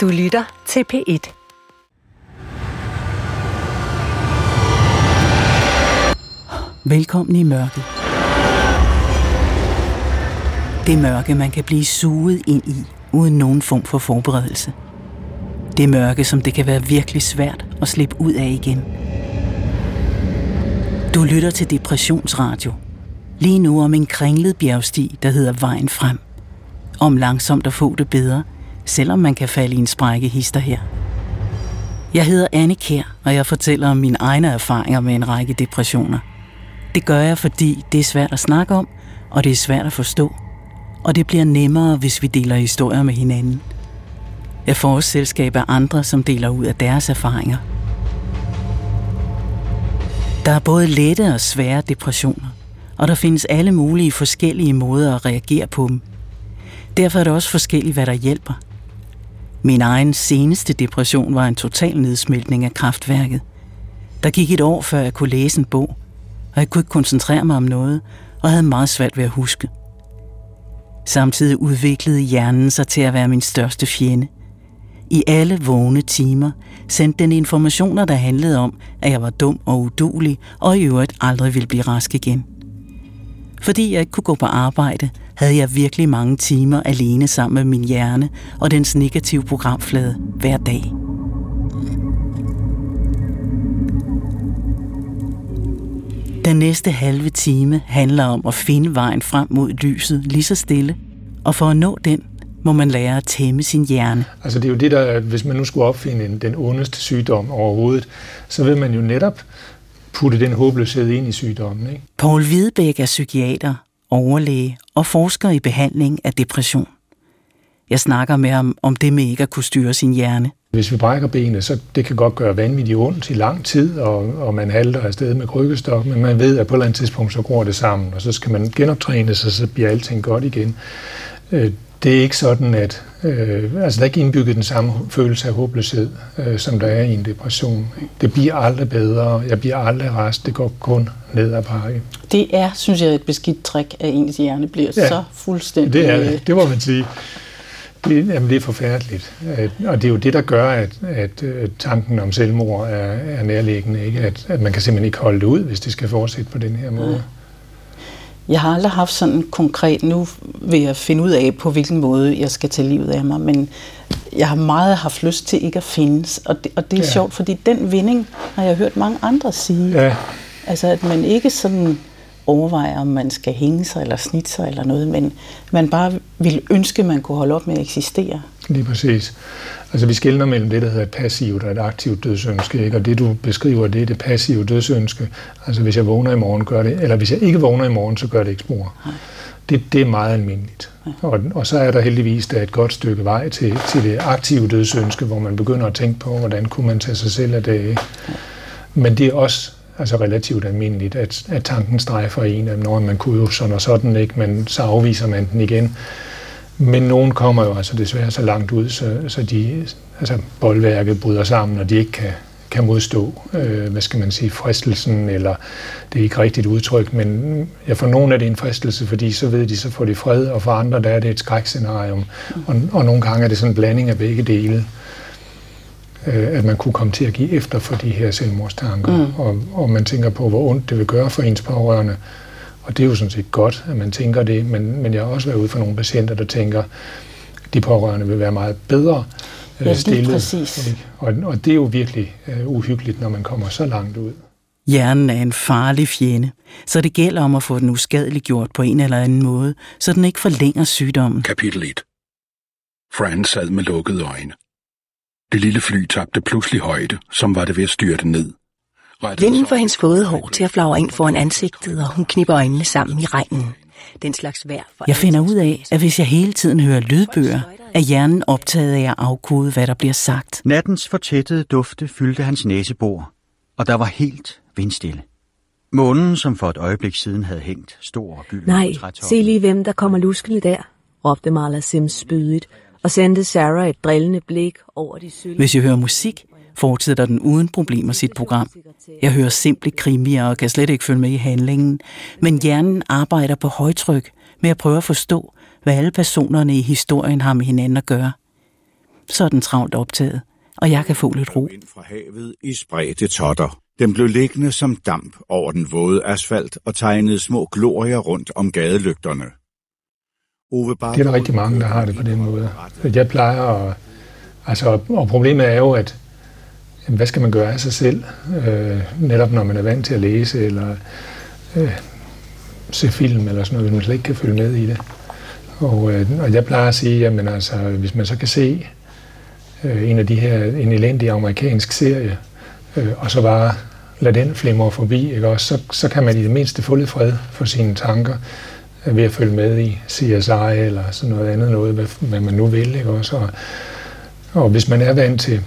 Du lytter til P1. Velkommen i mørket. Det mørke, man kan blive suget ind i, uden nogen form for forberedelse. Det mørke, som det kan være virkelig svært at slippe ud af igen. Du lytter til Depressionsradio. Lige nu om en kringlet bjergsti, der hedder Vejen Frem. Om langsomt at få det bedre, selvom man kan falde i en sprække hister her. Jeg hedder Anne Kær, og jeg fortæller om mine egne erfaringer med en række depressioner. Det gør jeg, fordi det er svært at snakke om, og det er svært at forstå. Og det bliver nemmere, hvis vi deler historier med hinanden. Jeg får også selskab af andre, som deler ud af deres erfaringer. Der er både lette og svære depressioner, og der findes alle mulige forskellige måder at reagere på dem. Derfor er det også forskelligt, hvad der hjælper. Min egen seneste depression var en total nedsmeltning af kraftværket. Der gik et år, før jeg kunne læse en bog, og jeg kunne ikke koncentrere mig om noget, og havde meget svært ved at huske. Samtidig udviklede hjernen sig til at være min største fjende. I alle vågne timer sendte den informationer, der handlede om, at jeg var dum og udulig, og i øvrigt aldrig ville blive rask igen. Fordi jeg ikke kunne gå på arbejde, havde jeg virkelig mange timer alene sammen med min hjerne og dens negative programflade hver dag. Den næste halve time handler om at finde vejen frem mod lyset lige så stille, og for at nå den, må man lære at tæmme sin hjerne. Altså det er jo det, der, hvis man nu skulle opfinde den ondeste sygdom overhovedet, så vil man jo netop putte den håbløshed ind i sygdommen. Ikke? Paul Hvidebæk er psykiater, overlæge og forsker i behandling af depression. Jeg snakker med ham om det med ikke at kunne styre sin hjerne. Hvis vi brækker benet, så det kan godt gøre vanvittigt ondt i lang tid, og, og man halter afsted med krykkestok, men man ved, at på et eller andet tidspunkt, så går det sammen, og så skal man genoptræne sig, så bliver alting godt igen. Øh, det er ikke sådan, at øh, altså der er ikke indbygget den samme følelse af håbløshed, øh, som der er i en depression. Det bliver aldrig bedre, jeg bliver aldrig rest, det går kun ned ad bakke. Det er, synes jeg, et beskidt trick, at ens hjerne bliver ja, så fuldstændig... det er det, det må man sige. Det, jamen, det er forfærdeligt. At, og det er jo det, der gør, at, at, at tanken om selvmord er, er nærliggende. Ikke? At, at man kan simpelthen ikke holde det ud, hvis det skal fortsætte på den her måde. Ja. Jeg har aldrig haft sådan konkret, nu vil jeg finde ud af, på hvilken måde jeg skal tage livet af mig, men jeg har meget haft lyst til ikke at findes, og det, og det er ja. sjovt, fordi den vinding har jeg hørt mange andre sige. Ja. Altså, at man ikke sådan overvejer, om man skal hænge sig eller snitte sig eller noget, men man bare vil ønske, at man kunne holde op med at eksistere. Lige præcis. Altså vi skældner mellem det, der hedder et passivt og et aktivt dødsønske, ikke? og det du beskriver, det er det passive dødsønske. Altså hvis jeg vågner i morgen, gør det, eller hvis jeg ikke vågner i morgen, så gør det ikke spor. Det, det er meget almindeligt. Ja. Og, og så er der heldigvis der et godt stykke vej til, til det aktive dødsønske, hvor man begynder at tænke på, hvordan kunne man tage sig selv af det. Ja. Men det er også altså relativt almindeligt, at, at tanken strejfer en, at når man kunne jo sådan og sådan, ikke, men så afviser man den igen. Men nogen kommer jo altså desværre så langt ud, så, så de, altså boldværket bryder sammen, og de ikke kan, kan modstå, øh, hvad skal man sige, fristelsen, eller det er ikke rigtigt udtryk, men ja, for nogen er det en fristelse, fordi så ved de, så får de fred, og for andre der er det et skrækscenarium, og, og nogle gange er det sådan en blanding af begge dele øh, at man kunne komme til at give efter for de her selvmordstanker. Mm. Og, og man tænker på, hvor ondt det vil gøre for ens pårørende. Og det er jo sådan set godt, at man tænker det, men, men jeg har også været ude for nogle patienter, der tænker, de pårørende vil være meget bedre øh, ja, stillet. Præcis. Og, og det er jo virkelig øh, uhyggeligt, når man kommer så langt ud. Hjernen er en farlig fjende, så det gælder om at få den uskadeliggjort på en eller anden måde, så den ikke forlænger sygdommen. Kapitel 1 Fran sad med lukkede øjne. Det lille fly tabte pludselig højde, som var det ved at styrte ned. Vinden får hendes våde hår til at flagre ind foran ansigtet, og hun knipper øjnene sammen i regnen. Den slags vejr jeg finder ud af, at hvis jeg hele tiden hører lydbøger, er hjernen optaget af at afkode, hvad der bliver sagt. Nattens fortættede dufte fyldte hans næsebor, og der var helt vindstille. Månen, som for et øjeblik siden havde hængt stor og gylden Nej, se lige hvem der kommer luskende der, råbte Marla Sims spydigt, og sendte Sarah et drillende blik over de sølv. Hvis jeg hører musik, fortsætter den uden problemer sit program. Jeg hører simple krimier og kan slet ikke følge med i handlingen, men hjernen arbejder på højtryk med at prøve at forstå, hvad alle personerne i historien har med hinanden at gøre. så er den travlt optaget, og jeg kan få lidt ro. Ind fra havet i spredte totter. Den blev liggende som damp over den våde asfalt og tegnede små glorier rundt om gadelygterne. Ove det er der rigtig mange, der har det på den måde. Jeg plejer at... Altså, og problemet er jo, at jamen, hvad skal man gøre af sig selv, øh, netop når man er vant til at læse eller øh, se film eller sådan noget, hvis man slet ikke kan følge med i det. Og, øh, og jeg plejer at sige, at altså, hvis man så kan se øh, en af de her, en elendig amerikansk serie, øh, og så bare lade den flimre forbi, ikke? Også, så, så kan man i det mindste få lidt fred for sine tanker øh, ved at følge med i CSI eller sådan noget andet noget, hvad, hvad man nu vil. Ikke? Også, og, og hvis man er vant til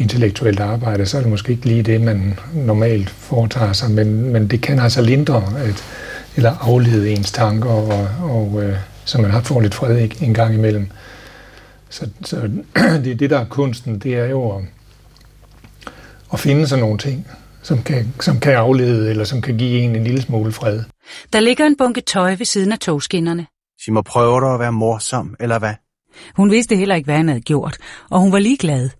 intellektuelt arbejde, så er det måske ikke lige det, man normalt foretager sig, men, men det kan altså lindre at, eller aflede ens tanker, og, og øh, så man har fået lidt fred en gang imellem. Så, så det, det, der er kunsten, det er jo at, at finde sådan nogle ting, som kan, som kan aflede, eller som kan give en en lille smule fred. Der ligger en bunke tøj ved siden af togskinnerne. Simon prøver du at være morsom, eller hvad? Hun vidste heller ikke, hvad han havde gjort, og hun var ligeglad.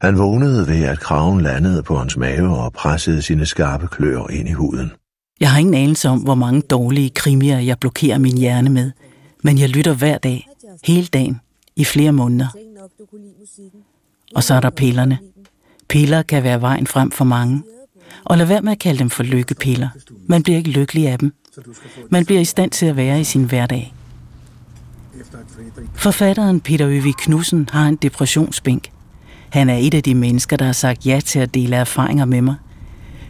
Han vågnede ved, at kraven landede på hans mave og pressede sine skarpe klør ind i huden. Jeg har ingen anelse om, hvor mange dårlige krimier jeg blokerer min hjerne med, men jeg lytter hver dag, hele dagen, i flere måneder. Og så er der pillerne. Piller kan være vejen frem for mange. Og lad være med at kalde dem for lykkepiller. Man bliver ikke lykkelig af dem. Man bliver i stand til at være i sin hverdag. Forfatteren Peter Øvig Knudsen har en depressionsbænk. Han er et af de mennesker, der har sagt ja til at dele erfaringer med mig.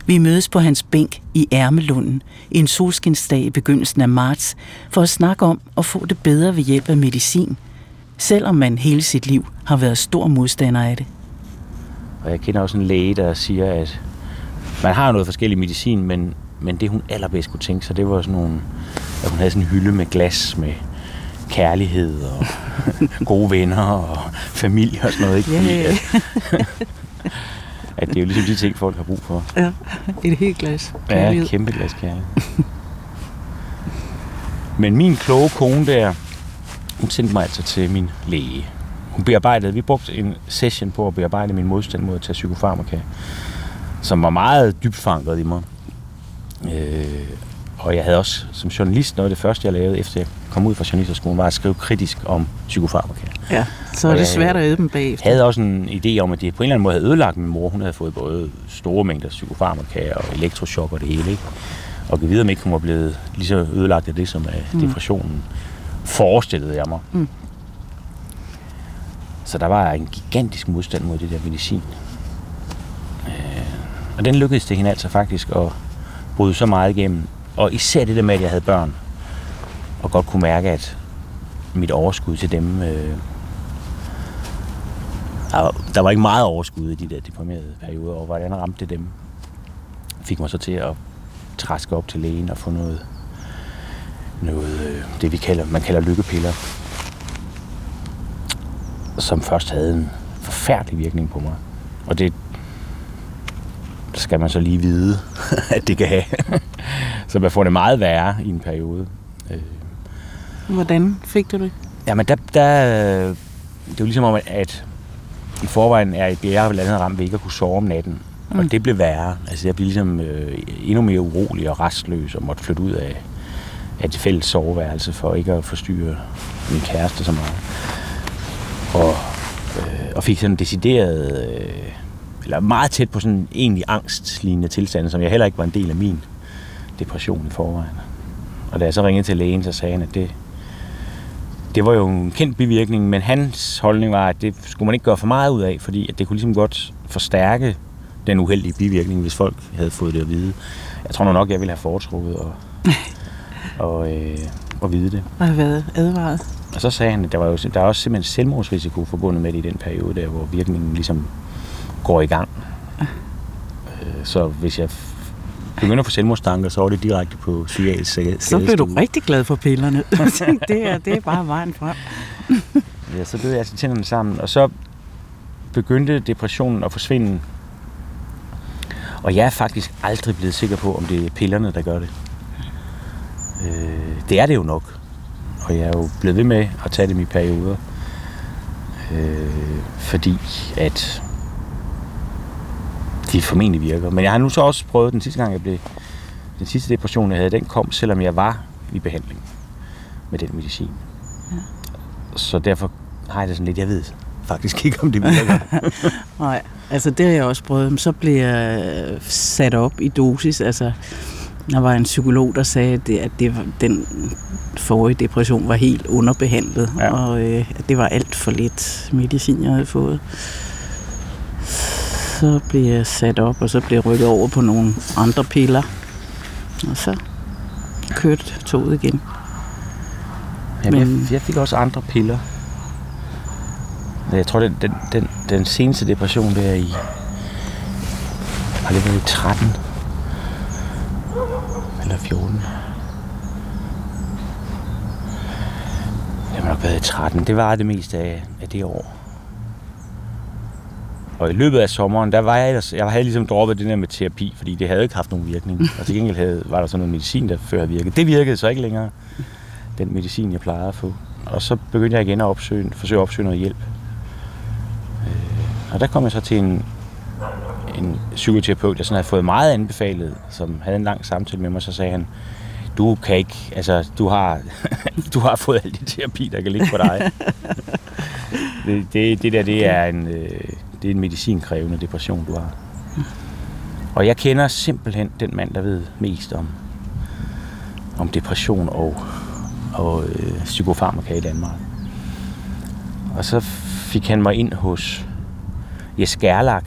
Vi mødes på hans bænk i Ærmelunden en solskinsdag i begyndelsen af marts for at snakke om at få det bedre ved hjælp af medicin, selvom man hele sit liv har været stor modstander af det. Og jeg kender også en læge, der siger, at man har noget forskellig medicin, men, men det hun allerbedst kunne tænke sig, det var sådan nogle, at hun havde sådan en hylde med glas med kærlighed og gode venner og familie og sådan noget. Ikke? Fordi, at, at det er jo ligesom de ting, folk har brug for. Ja, et helt glas kærlighed. Ja, et kæmpe glas kærlighed. Men min kloge kone der, hun sendte mig altså til min læge. Hun bearbejdede, vi brugte en session på at bearbejde min modstand mod at tage psykofarmaka, som var meget dybt forankret i mig. Øh, og jeg havde også som journalist, noget af det første, jeg lavede, efter jeg kom ud fra journalisterskolen, var at skrive kritisk om psykofarmaka. Ja, så er det svært at æde dem bagefter. Jeg havde også en idé om, at det på en eller anden måde havde ødelagt min mor. Hun havde fået både store mængder psykofarmaka og elektroshock og det hele. Ikke? Og videre, om ikke hun var blevet lige så ødelagt af det, som af mm. depressionen, forestillede jeg mig. Mm. Så der var en gigantisk modstand mod det der medicin. Øh, og den lykkedes det hende altså faktisk at bryde så meget igennem, og især det der med, at jeg havde børn, og godt kunne mærke, at mit overskud til dem... Øh, der var ikke meget overskud i de der deprimerede perioder, og hvordan ramte det dem, fik mig så til at træske op til lægen og få noget, noget øh, det vi kalder, man kalder lykkepiller, som først havde en forfærdelig virkning på mig. Og det skal man så lige vide, at det kan have. så man får det meget værre i en periode. Øh, Øh. Hvordan fik du det? Jamen, der, der, det er jo ligesom om, at i forvejen er jeg blandt andet ramt ved ikke at kunne sove om natten. Mm. Og det blev værre. Altså, jeg blev ligesom øh, endnu mere urolig og restløs og måtte flytte ud af, af et fælles soveværelse for ikke at forstyrre min kæreste så meget. Og, øh, og fik sådan en decideret, øh, eller meget tæt på sådan en egentlig angstlignende tilstand, som jeg heller ikke var en del af min depression i forvejen. Og da jeg så ringede til lægen, så sagde han, at det, det var jo en kendt bivirkning, men hans holdning var, at det skulle man ikke gøre for meget ud af, fordi at det kunne ligesom godt forstærke den uheldige bivirkning, hvis folk havde fået det at vide. Jeg tror nok, jeg ville have foretrukket at, og, øh, at vide det. Og have været advaret. Og så sagde han, at der, var jo, der er også simpelthen selvmordsrisiko forbundet med det i den periode, der, hvor virkningen ligesom går i gang. Øh, så hvis jeg begynder at få selvmordstanker, så er det direkte på psykiatrisk skadestue. Så bliver du rigtig glad for pillerne. det, er, det er bare vejen frem. ja, så blev jeg altså tænderne sammen, og så begyndte depressionen at forsvinde. Og jeg er faktisk aldrig blevet sikker på, om det er pillerne, der gør det. Øh, det er det jo nok. Og jeg er jo blevet ved med at tage det i perioder. Øh, fordi at de formentlig virker. Men jeg har nu så også prøvet den sidste gang, jeg blev... Den sidste depression, jeg havde, den kom, selvom jeg var i behandling med den medicin. Ja. Så derfor har jeg det sådan lidt, jeg ved faktisk ikke, om det virker. Nej, altså det har jeg også prøvet. Så blev jeg sat op i dosis. Altså, der var en psykolog, der sagde, at det, at det var, den forrige depression var helt underbehandlet, ja. og øh, at det var alt for lidt medicin, jeg havde fået. Så blev jeg sat op, og så blev jeg rykket over på nogle andre piller. Og så kørte toget igen. Jamen, Men, jeg, jeg fik også andre piller. Jeg tror, den, den, den, den seneste depression, der i... Har det været i 13? Eller 14? Det har nok været i 13. Det var det meste af, af det år. Og i løbet af sommeren, der var jeg ellers, jeg havde ligesom droppet det der med terapi, fordi det havde ikke haft nogen virkning. Og til gengæld havde, var der sådan noget medicin, der før virkede. Det virkede så ikke længere, den medicin, jeg plejede at få. Og så begyndte jeg igen at opsøge, forsøge at opsøge noget hjælp. Øh, og der kom jeg så til en, en psykoterapeut, der sådan havde fået meget anbefalet, som havde en lang samtale med mig, så sagde han, du kan ikke, altså du har, du har fået al de terapi, der kan ligge på dig. det, det, det der, det er en, øh, det er en medicinkrævende depression, du har. Og jeg kender simpelthen den mand, der ved mest om, om depression og, og øh, psykofarmaka i Danmark. Og så fik han mig ind hos Jes Gerlach,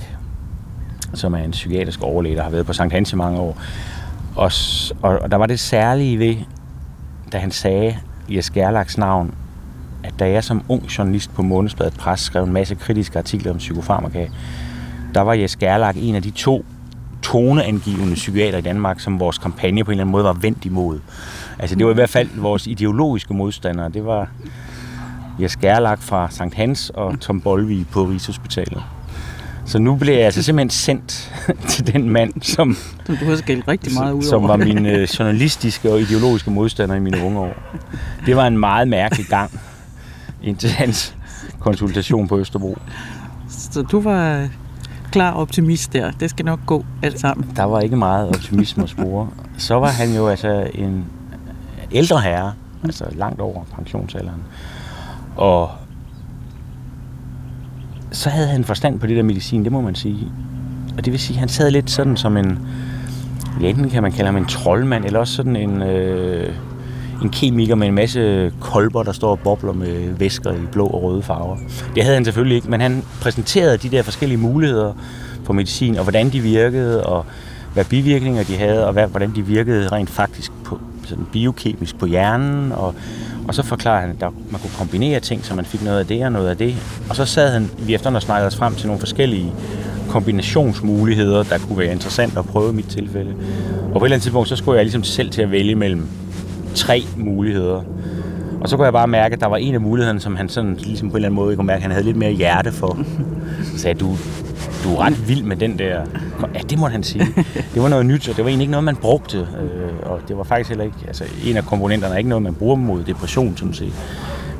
som er en psykiatrisk overlæge, der har været på Sankt Hans i mange år. Og, og, og der var det særlige ved, da han sagde Jes Gerlachs navn, at da jeg som ung journalist på Månedsbladet Pres skrev en masse kritiske artikler om psykofarmaka, der var Jes Gerlach en af de to toneangivende psykiater i Danmark, som vores kampagne på en eller anden måde var vendt imod. Altså det var i hvert fald vores ideologiske modstandere. Det var Jes Gerlach fra Sankt Hans og Tom Bolvi på Rigshospitalet. Så nu blev jeg altså simpelthen sendt til den mand, som, som du har skældt rigtig meget ud. Som var min øh, journalistiske og ideologiske modstander i mine unge år. Det var en meget mærkelig gang indtil hans konsultation på Østerbro. Så du var klar optimist der. Det skal nok gå alt sammen. Der var ikke meget optimisme at spore. Så var han jo altså en ældre herre, altså langt over pensionsalderen. Og så havde han forstand på det der medicin, det må man sige. Og det vil sige, at han sad lidt sådan som en, ja, enten kan man kalde ham en troldmand, eller også sådan en, øh, en kemiker med en masse kolber, der står og bobler med væsker i blå og røde farver. Det havde han selvfølgelig ikke, men han præsenterede de der forskellige muligheder for medicin, og hvordan de virkede, og hvad bivirkninger de havde, og hvad, hvordan de virkede rent faktisk på, sådan biokemisk på hjernen, og, og så forklarede han, at der, man kunne kombinere ting, så man fik noget af det og noget af det. Og så sad han, vi efter og snakkede os frem til nogle forskellige kombinationsmuligheder, der kunne være interessant at prøve i mit tilfælde. Og på et eller andet tidspunkt, så skulle jeg ligesom selv til at vælge mellem tre muligheder. Og så kunne jeg bare mærke, at der var en af mulighederne, som han sådan, ligesom på en eller anden måde kunne mærke, at han havde lidt mere hjerte for. Så sagde du, du er ret vild med den der... Ja, det måtte han sige. Det var noget nyt, og det var egentlig ikke noget, man brugte. Øh, og det var faktisk heller ikke... Altså, en af komponenterne er ikke noget, man bruger mod depression, som set.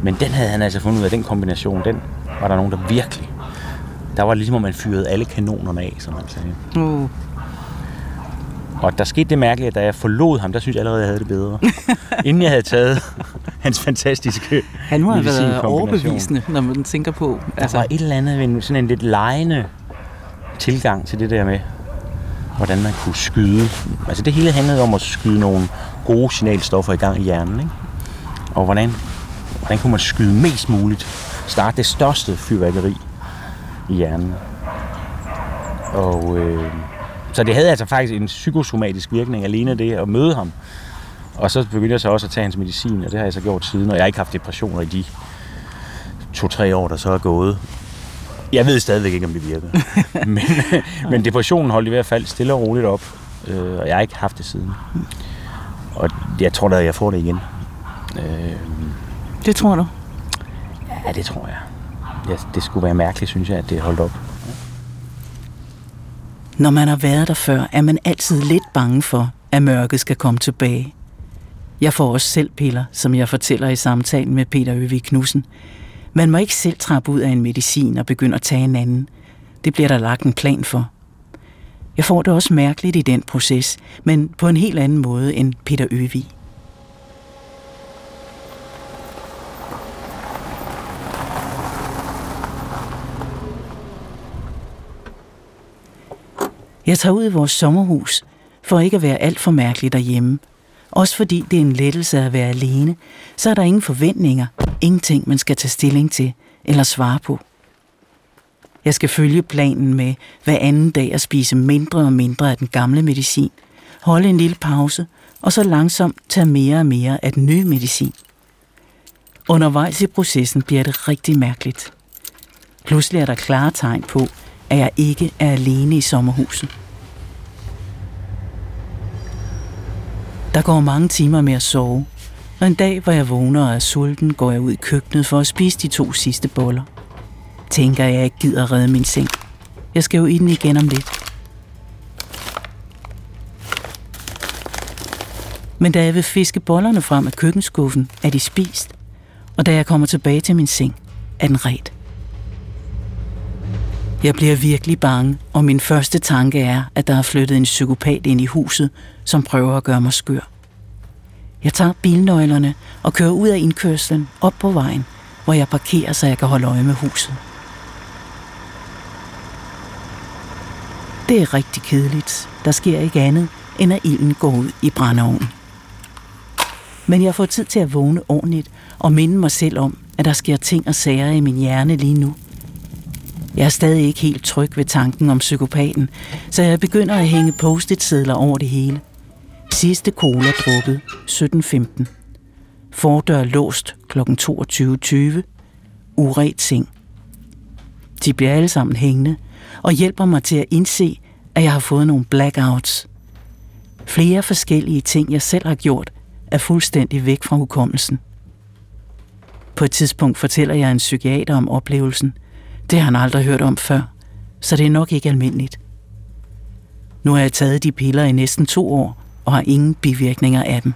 Men den havde han altså fundet ud af, den kombination, den var der nogen, der virkelig... Der var ligesom, at man fyrede alle kanonerne af, som man sagde. Uh. Og der skete det mærkelige, at da jeg forlod ham, der synes jeg allerede, jeg havde det bedre. Inden jeg havde taget hans fantastiske Han må have været overbevisende, når man tænker på... Altså. Der var et eller andet ved sådan en lidt lejende tilgang til det der med, hvordan man kunne skyde. Altså det hele handlede om at skyde nogle gode signalstoffer i gang i hjernen. Ikke? Og hvordan, hvordan kunne man skyde mest muligt? Starte det største fyrværkeri i hjernen. Og øh, så det havde altså faktisk en psykosomatisk virkning alene det at møde ham. Og så begyndte jeg så også at tage hans medicin, og det har jeg så gjort siden, og jeg har ikke haft depressioner i de to-tre år, der så er gået. Jeg ved stadigvæk ikke, om det virker. men, men depressionen holdt i hvert fald stille og roligt op, øh, og jeg har ikke haft det siden. Og jeg tror da, jeg får det igen. Øh, det tror du? Ja, det tror jeg. Ja, det skulle være mærkeligt, synes jeg, at det holdt op. Når man har været der før, er man altid lidt bange for, at mørket skal komme tilbage. Jeg får også selv piller, som jeg fortæller i samtalen med Peter Øvig Knudsen. Man må ikke selv trappe ud af en medicin og begynde at tage en anden. Det bliver der lagt en plan for. Jeg får det også mærkeligt i den proces, men på en helt anden måde end Peter Øvig. Jeg tager ud i vores sommerhus, for ikke at være alt for mærkelig derhjemme. Også fordi det er en lettelse at være alene, så er der ingen forventninger, ingenting man skal tage stilling til eller svare på. Jeg skal følge planen med hver anden dag at spise mindre og mindre af den gamle medicin, holde en lille pause og så langsomt tage mere og mere af den nye medicin. Undervejs i processen bliver det rigtig mærkeligt. Pludselig er der klare tegn på, at jeg ikke er alene i sommerhuset. Der går mange timer med at sove, og en dag, hvor jeg vågner og er sulten, går jeg ud i køkkenet for at spise de to sidste boller. Tænker jeg ikke gider redde min seng. Jeg skal jo i den igen om lidt. Men da jeg vil fiske bollerne frem af køkkenskuffen, er de spist. Og da jeg kommer tilbage til min seng, er den ret. Jeg bliver virkelig bange, og min første tanke er, at der er flyttet en psykopat ind i huset, som prøver at gøre mig skør. Jeg tager bilnøglerne og kører ud af indkørslen op på vejen, hvor jeg parkerer, så jeg kan holde øje med huset. Det er rigtig kedeligt. Der sker ikke andet, end at ilden går ud i brændeovnen. Men jeg får tid til at vågne ordentligt og minde mig selv om, at der sker ting og sager i min hjerne lige nu. Jeg er stadig ikke helt tryg ved tanken om psykopaten, så jeg begynder at hænge post-it-sedler over det hele. Sidste cola drukket 17.15. Fordør låst kl. 22.20. Uret seng. De bliver alle sammen hængende og hjælper mig til at indse, at jeg har fået nogle blackouts. Flere forskellige ting, jeg selv har gjort, er fuldstændig væk fra hukommelsen. På et tidspunkt fortæller jeg en psykiater om oplevelsen. Det har han aldrig hørt om før, så det er nok ikke almindeligt. Nu har jeg taget de piller i næsten to år og har ingen bivirkninger af dem.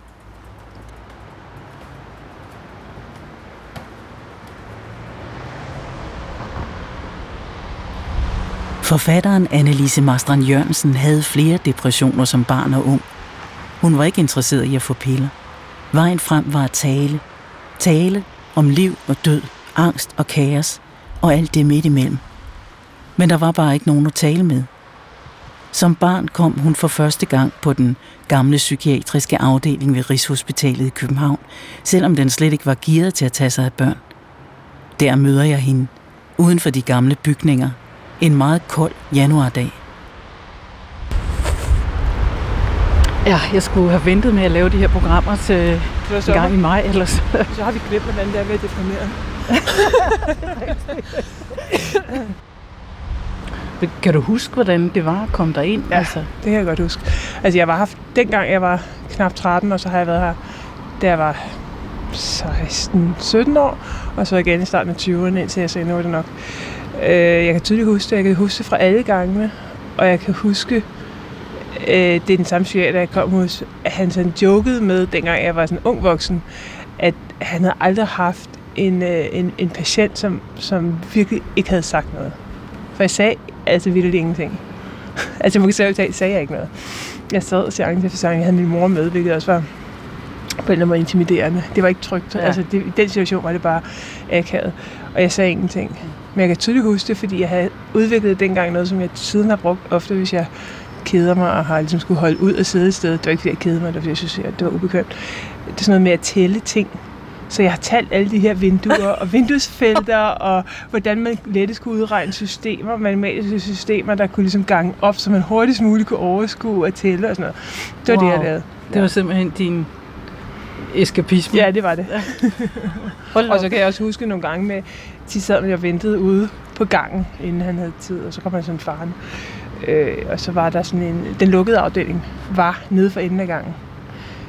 Forfatteren Annelise Mastran Jørgensen havde flere depressioner som barn og ung. Hun var ikke interesseret i at få piller. Vejen frem var at tale. Tale om liv og død, angst og kaos og alt det midt imellem. Men der var bare ikke nogen at tale med. Som barn kom hun for første gang på den gamle psykiatriske afdeling ved Rigshospitalet i København, selvom den slet ikke var gearet til at tage sig af børn. Der møder jeg hende, uden for de gamle bygninger, en meget kold januardag. Ja, jeg skulle have ventet med at lave de her programmer til gang i maj. Ellers. Så har vi glemt, hvordan det er ved at deprimere. kan du huske, hvordan det var at komme derind? Ja, altså? det kan jeg godt huske. Altså, jeg var her, dengang jeg var knap 13, og så har jeg været her, da jeg var 16-17 år, og så igen i starten af 20'erne, indtil jeg sagde, nu er det nok. Øh, jeg kan tydeligt huske det. Jeg kan huske det fra alle gangene. Og jeg kan huske, øh, det er den samme psykiater, jeg kom hos, at han sådan jokede med, dengang jeg var sådan ung voksen, at han havde aldrig haft en, øh, en, en patient, som, som virkelig ikke havde sagt noget. For jeg sagde altså virkelig ingenting. altså på sagde, sagde jeg ikke noget. Jeg sad seance til seance, jeg havde min mor med, hvilket også var på en måde intimiderende. Det var ikke trygt. Ja. Altså, det, i den situation var det bare akavet. Og jeg sagde ingenting. Men jeg kan tydeligt huske det, fordi jeg havde udviklet dengang noget, som jeg siden har brugt ofte, hvis jeg keder mig og har ligesom skulle holde ud og sidde et sted. Det var ikke, fordi jeg kedede mig, det var, fordi jeg synes, at det var ubekvemt. Det er sådan noget med at tælle ting. Så jeg har talt alle de her vinduer og vinduesfelter, og hvordan man lettest kunne udregne systemer, matematiske systemer, der kunne ligesom gange op, så man hurtigst muligt kunne overskue og tælle og sådan noget. Det var wow. det, jeg lavede. Det var simpelthen din eskapisme. Ja, det var det. og så kan jeg også huske nogle gange med, de sad og ventede ude på gangen, inden han havde tid, og så kom han sådan faren. Øh, og så var der sådan en, den lukkede afdeling var nede for enden af gangen.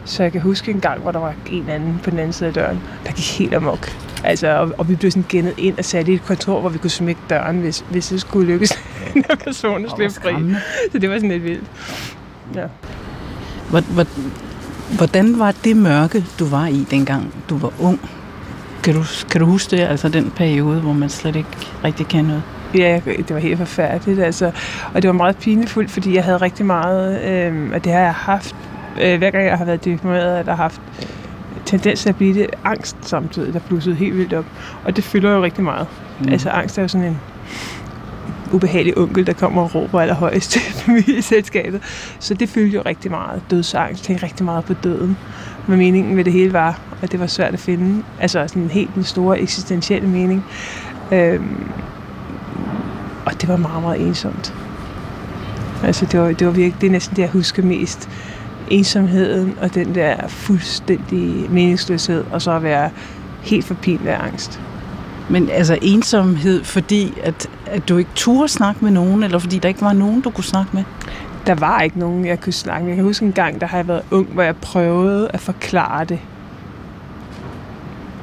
Så jeg kan huske en gang, hvor der var en anden på den anden side af døren, der gik helt amok. Altså, og, og vi blev sådan gennet ind og sat i et kontor, hvor vi kunne smække døren, hvis, hvis det skulle lykkes en person at slippe fri. Så det var sådan lidt vildt. Ja. Hvordan var det mørke, du var i, dengang du var ung? Kan du, kan du huske det, altså den periode, hvor man slet ikke rigtig kan noget? Ja, det var helt forfærdeligt, altså. Og det var meget pinefuldt, fordi jeg havde rigtig meget, øh, og det har jeg haft, øh, hver gang jeg har været deprimeret, at jeg har haft tendens til at blive det angst samtidig, der blussede helt vildt op. Og det fylder jo rigtig meget. Mm. Altså angst er jo sådan en ubehagelig onkel, der kommer og råber allerhøjst til familieselskabet. Så det fyldte jo rigtig meget. Dødsangst, tænkte rigtig meget på døden. Hvad meningen med det hele var, og det var svært at finde. Altså sådan en helt den store eksistentielle mening. Øhm, og det var meget, meget ensomt. Altså det var, det var virkelig, det er næsten det, jeg husker mest. Ensomheden og den der fuldstændig meningsløshed, og så at være helt forpinet af angst. Men altså ensomhed, fordi at, at du ikke turde snakke med nogen, eller fordi der ikke var nogen, du kunne snakke med? Der var ikke nogen, jeg kunne snakke med. Jeg kan huske en gang, der har jeg været ung, hvor jeg prøvede at forklare det.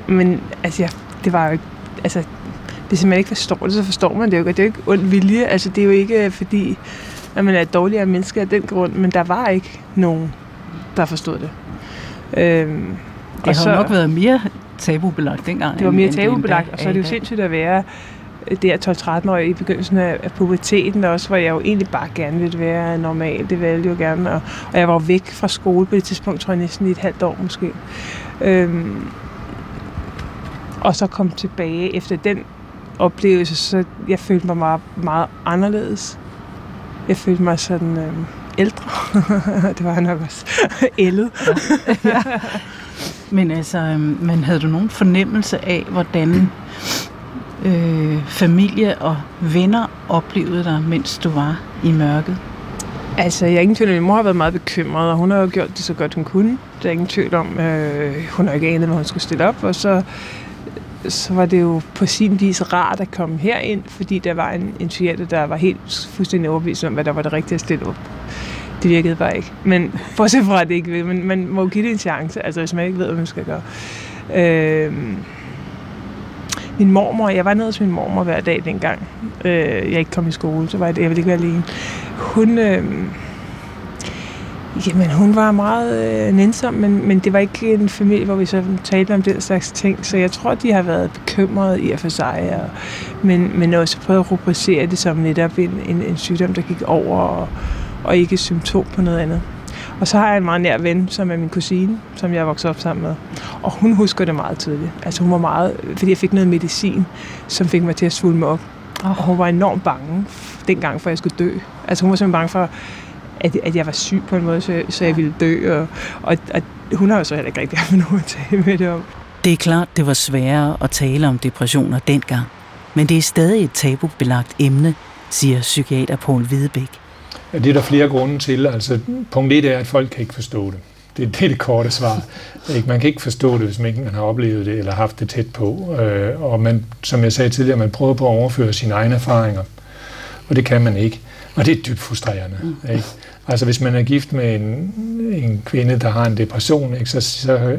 Men altså, jeg, det var jo ikke... Altså, hvis man ikke forstår det, så forstår man det jo ikke. Det er jo ikke ond vilje. Altså, det er jo ikke fordi, at man er et dårligere menneske af den grund, men der var ikke nogen, der forstod det. Øhm, det har så, nok været mere tabubelagt dengang. Det var mere tabubelagt, og så er det jo sindssygt at være der 12-13 år i begyndelsen af puberteten også, hvor jeg jo egentlig bare gerne ville være normal. Det ville jeg jo gerne. Og, og jeg var væk fra skole på det tidspunkt, tror jeg næsten i et halvt år måske. Øhm, og så kom tilbage efter den oplevelse, så jeg følte mig meget, meget anderledes. Jeg følte mig sådan øh, ældre. det var jeg nok også. Ældet. ja. Men altså, øhm, men havde du nogen fornemmelse af, hvordan øh, familie og venner oplevede dig, mens du var i mørket? Altså, jeg er ingen tvivl om, min mor har været meget bekymret, og hun har jo gjort det så godt, hun kunne. Der er ingen tvivl om, øh, hun har ikke anet, hvad hun skulle stille op, og så, så var det jo på sin vis rart at komme herind, fordi der var en, en psykiater, der var helt fuldstændig overbevist om, hvad der var det rigtige at stille op. Det virkede bare ikke. Men bortset fra, at det ikke vil, men man må give det en chance, altså hvis man ikke ved, hvad man skal gøre. Øh, min mormor, jeg var nede hos min mormor hver dag dengang, øh, jeg ikke kom i skole, så var jeg, jeg ville ikke være alene. Hun, øh, jamen, hun var meget øh, nænsom, men, men det var ikke en familie, hvor vi så talte om den slags ting, så jeg tror, de har været bekymrede i og for sig, og, men, men også prøvet at rubricere det som netop en, en, en sygdom, der gik over, og, og ikke symptom på noget andet. Og så har jeg en meget nær ven, som er min kusine, som jeg er vokset op sammen med. Og hun husker det meget tydeligt. Altså hun var meget, fordi jeg fik noget medicin, som fik mig til at svulme op. Og hun var enormt bange dengang, for at jeg skulle dø. Altså hun var simpelthen bange for, at, at jeg var syg på en måde, så, så jeg ville dø. Og, og, og hun har jo så heller ikke rigtig haft noget at tale med det om. Det er klart, det var sværere at tale om depressioner dengang. Men det er stadig et tabubelagt emne, siger psykiater Paul Hvidebæk. Ja, det er der flere grunde til. Altså, punkt 1 er, at folk kan ikke forstå det. Det, det er det korte svar. Ikke? Man kan ikke forstå det, hvis man ikke man har oplevet det eller haft det tæt på. Øh, og man, som jeg sagde tidligere, man prøver på at overføre sine egne erfaringer. Og det kan man ikke. Og det er dybt frustrerende. Mm. Ikke? Altså hvis man er gift med en, en kvinde, der har en depression, ikke, så, så,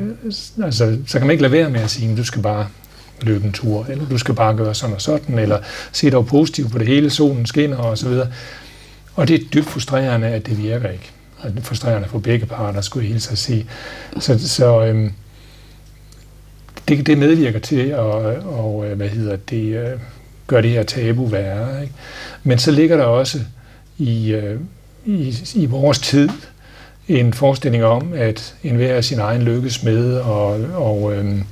altså, så kan man ikke lade være med at sige, at du skal bare løbe en tur, eller du skal bare gøre sådan og sådan, eller se dog positivt på det hele, solen skinner og så videre. Og det er dybt frustrerende, at det virker ikke. Og det er frustrerende for begge parter, skulle jeg hilse at sige. Så, så øhm, det, det medvirker til at og, øh, hvad hedder det, øh, gør det her tabu værre. Ikke? Men så ligger der også i, øh, i, i vores tid en forestilling om, at enhver er sin egen lykkes med, og, og øhm,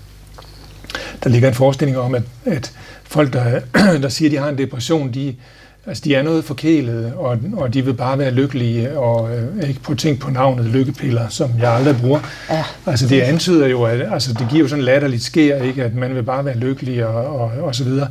der ligger en forestilling om, at, at folk, der, der siger, at de har en depression, de, Altså, de er noget forkælet, og, og de vil bare være lykkelige, og øh, ikke på tænk på navnet lykkepiller, som jeg aldrig bruger. Ja. Altså, det antyder jo, at altså, det giver jo sådan latterligt sker, ikke, at man vil bare være lykkelig, og, og, og så videre.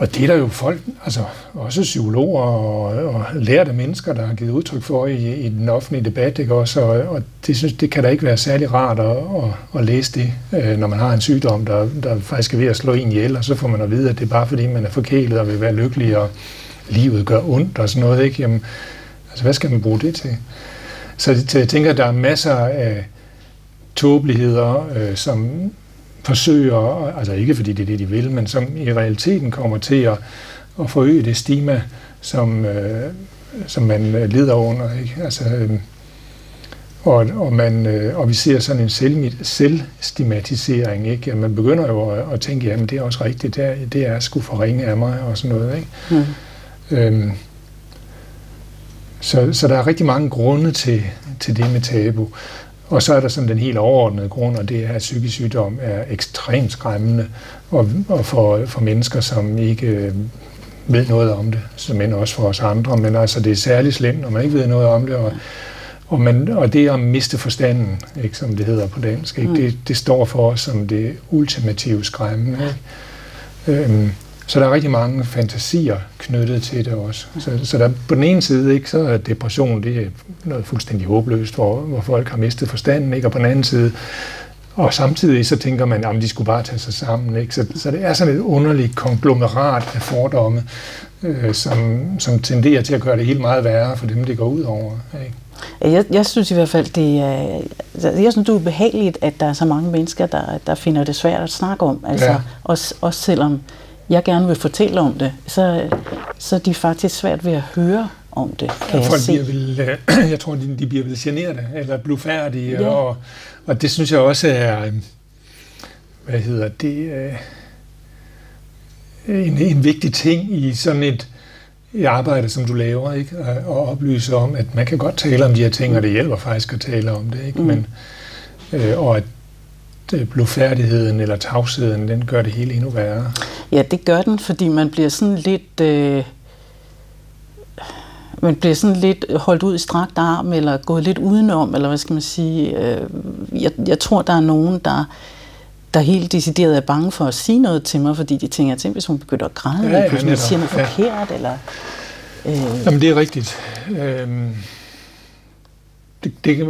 Og det er der jo folk, altså også psykologer og, og lærte mennesker, der har givet udtryk for i, i den offentlige debat, ikke også? Og, og det, synes, det kan da ikke være særlig rart at, at, at læse det, øh, når man har en sygdom, der, der faktisk er ved at slå en ihjel, og så får man at vide, at det er bare fordi, man er forkælet og vil være lykkelig, og livet gør ondt og sådan noget, ikke? Jamen, altså hvad skal man bruge det til? Så, så jeg tænker, at der er masser af tåbeligheder, øh, som forsøger, altså ikke fordi det er det, de vil, men som i realiteten kommer til at, at forøge det stigma, som, øh, som man lider under. Ikke? Altså, øh, og, og, man, øh, og vi ser sådan en selv, selvstigmatisering. Ikke? Ja, man begynder jo at, at tænke, at det er også rigtigt, det er, det er sgu for ringe af mig og sådan noget. Ikke? Mm. Øhm, så, så der er rigtig mange grunde til, til det med tabu. Og så er der sådan den helt overordnede grund, og det er, at psykisk sygdom er ekstremt skræmmende og, og for, for mennesker, som ikke øh, ved noget om det, som end også for os andre. Men altså, det er særligt slemt, når man ikke ved noget om det, og, og, man, og det at miste forstanden, ikke, som det hedder på dansk, ikke, mm. det, det står for os som det ultimative skræmmende. Ikke? Øhm, så der er rigtig mange fantasier knyttet til det også. Så, så der, på den ene side, ikke, så er depression det er noget fuldstændig håbløst, hvor, hvor folk har mistet forstanden, ikke? og på den anden side, og samtidig så tænker man, at de skulle bare tage sig sammen. Ikke? Så, så det er sådan et underligt konglomerat af fordomme, øh, som, som tenderer til at gøre det helt meget værre for dem, det går ud over. Ikke? Jeg, jeg synes i hvert fald, det er, jeg synes, det er ubehageligt, at der er så mange mennesker, der, der finder det svært at snakke om. Altså, ja. også, også selvom jeg gerne vil fortælle om det, så, så er de faktisk svært ved at høre om det, kan ja, jeg folk se. Bliver vel, øh, jeg tror, de, de bliver vel generet eller blufærdige, ja. og, og det synes jeg også er, øh, hvad hedder det, øh, en, en vigtig ting i sådan et, et arbejde, som du laver, ikke? Og, oplyse om, at man kan godt tale om de her ting, og det hjælper faktisk at tale om det, ikke? Mm. Men, øh, og at Øh, blodfærdigheden eller tavsheden, den gør det hele endnu værre. Ja, det gør den, fordi man bliver sådan lidt... Øh, man bliver sådan lidt holdt ud i strakt arm, eller gået lidt udenom, eller hvad skal man sige. Øh, jeg, jeg tror, der er nogen, der, der helt decideret er bange for at sige noget til mig, fordi de tænker, at hvis hun begynder at græde, ja, ja, eller pludselig siger noget ja. forkert, eller... Øh, Jamen, det er rigtigt. Øh, det, det,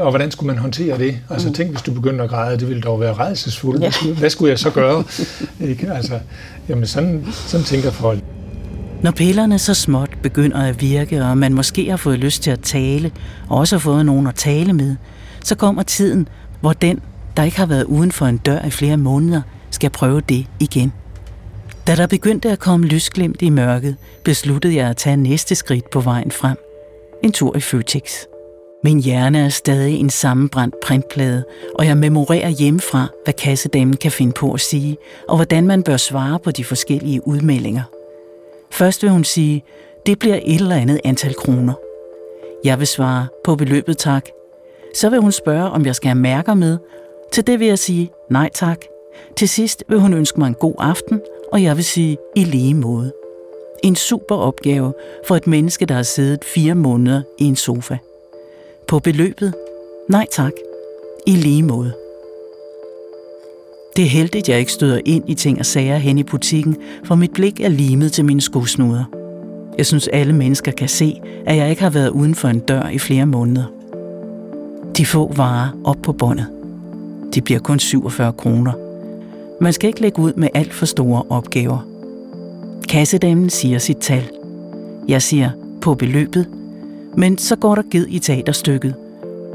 og hvordan skulle man håndtere det? Altså mm. tænk, hvis du begyndte at græde, det ville dog være redselsfuldt. Ja. Hvad, skulle, hvad skulle jeg så gøre? ikke? Altså, jamen sådan, sådan tænker folk. Når pillerne så småt begynder at virke, og man måske har fået lyst til at tale, og også har fået nogen at tale med, så kommer tiden, hvor den, der ikke har været uden for en dør i flere måneder, skal prøve det igen. Da der begyndte at komme lysglimt i mørket, besluttede jeg at tage næste skridt på vejen frem. En tur i Føtex. Min hjerne er stadig en sammenbrændt printplade, og jeg memorerer hjemmefra, hvad kassedamen kan finde på at sige, og hvordan man bør svare på de forskellige udmeldinger. Først vil hun sige, det bliver et eller andet antal kroner. Jeg vil svare på beløbet tak. Så vil hun spørge, om jeg skal have mærker med. Til det vil jeg sige nej tak. Til sidst vil hun ønske mig en god aften, og jeg vil sige i lige måde. En super opgave for et menneske, der har siddet fire måneder i en sofa. På beløbet? Nej tak. I lige måde. Det er heldigt, jeg ikke støder ind i ting og sager hen i butikken, for mit blik er limet til mine skosnuder. Jeg synes, alle mennesker kan se, at jeg ikke har været uden for en dør i flere måneder. De få varer op på båndet. De bliver kun 47 kroner. Man skal ikke lægge ud med alt for store opgaver. Kassedamen siger sit tal. Jeg siger på beløbet men så går der ged i teaterstykket.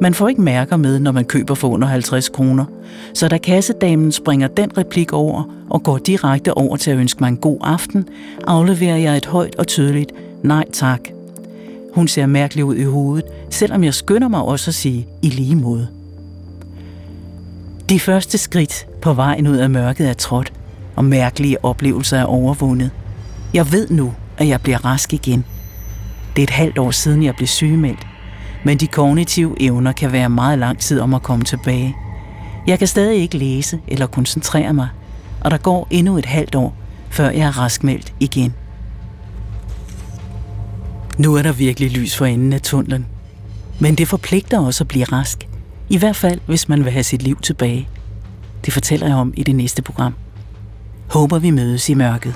Man får ikke mærker med, når man køber for under 50 kroner. Så da kassedamen springer den replik over og går direkte over til at ønske mig en god aften, afleverer jeg et højt og tydeligt nej tak. Hun ser mærkelig ud i hovedet, selvom jeg skynder mig også at sige i lige måde. De første skridt på vejen ud af mørket er trådt, og mærkelige oplevelser er overvundet. Jeg ved nu, at jeg bliver rask igen – det er et halvt år siden, jeg blev sygemeldt, men de kognitive evner kan være meget lang tid om at komme tilbage. Jeg kan stadig ikke læse eller koncentrere mig, og der går endnu et halvt år, før jeg er raskmeldt igen. Nu er der virkelig lys for enden af tunnelen. Men det forpligter også at blive rask. I hvert fald, hvis man vil have sit liv tilbage. Det fortæller jeg om i det næste program. Håber vi mødes i mørket.